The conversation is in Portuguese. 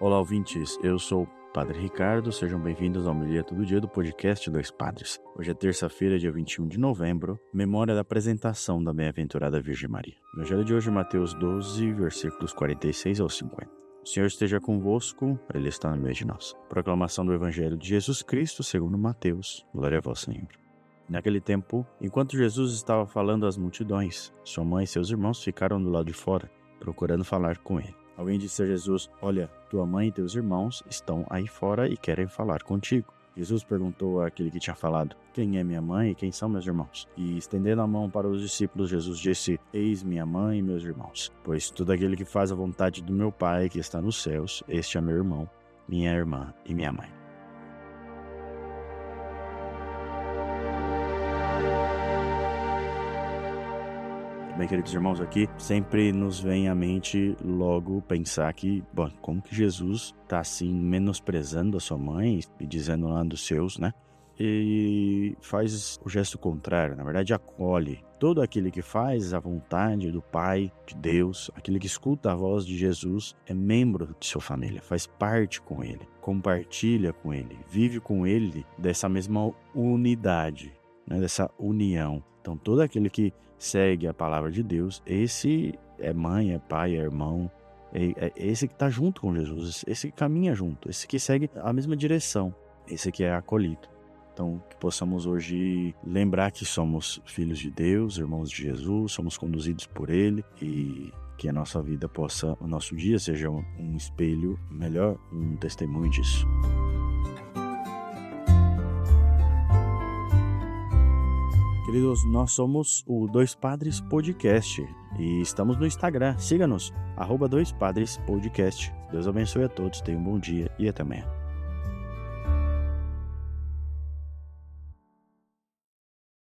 Olá, ouvintes. Eu sou o Padre Ricardo. Sejam bem-vindos ao Melia Todo Dia do podcast Dois Padres. Hoje é terça-feira, dia 21 de novembro, memória da apresentação da Bem-aventurada Virgem Maria. Evangelho de hoje Mateus 12, versículos 46 ao 50. O Senhor esteja convosco, Ele está no meio de nós. Proclamação do Evangelho de Jesus Cristo, segundo Mateus. Glória a vós, Senhor. Naquele tempo, enquanto Jesus estava falando às multidões, sua mãe e seus irmãos ficaram do lado de fora, procurando falar com ele. Alguém disse a Jesus: Olha, tua mãe e teus irmãos estão aí fora e querem falar contigo. Jesus perguntou àquele que tinha falado: Quem é minha mãe e quem são meus irmãos? E estendendo a mão para os discípulos, Jesus disse: Eis minha mãe e meus irmãos. Pois todo aquele que faz a vontade do meu Pai que está nos céus, este é meu irmão, minha irmã e minha mãe. Bem, queridos irmãos, aqui sempre nos vem à mente logo pensar que, bom, como que Jesus está assim menosprezando a sua mãe e dizendo lá dos seus, né? E faz o gesto contrário, na verdade, acolhe todo aquele que faz a vontade do Pai, de Deus, aquele que escuta a voz de Jesus, é membro de sua família, faz parte com ele, compartilha com ele, vive com ele dessa mesma unidade, né, dessa união. Então, todo aquele que segue a palavra de Deus, esse é mãe, é pai, é irmão, é, é esse que está junto com Jesus, esse que caminha junto, esse que segue a mesma direção, esse que é acolhido. Então, que possamos hoje lembrar que somos filhos de Deus, irmãos de Jesus, somos conduzidos por Ele e que a nossa vida possa, o nosso dia seja um espelho melhor, um testemunho disso. Queridos, nós somos o Dois Padres Podcast e estamos no Instagram. Siga-nos, arroba Dois Padres Podcast. Deus abençoe a todos, tenham um bom dia e até amanhã.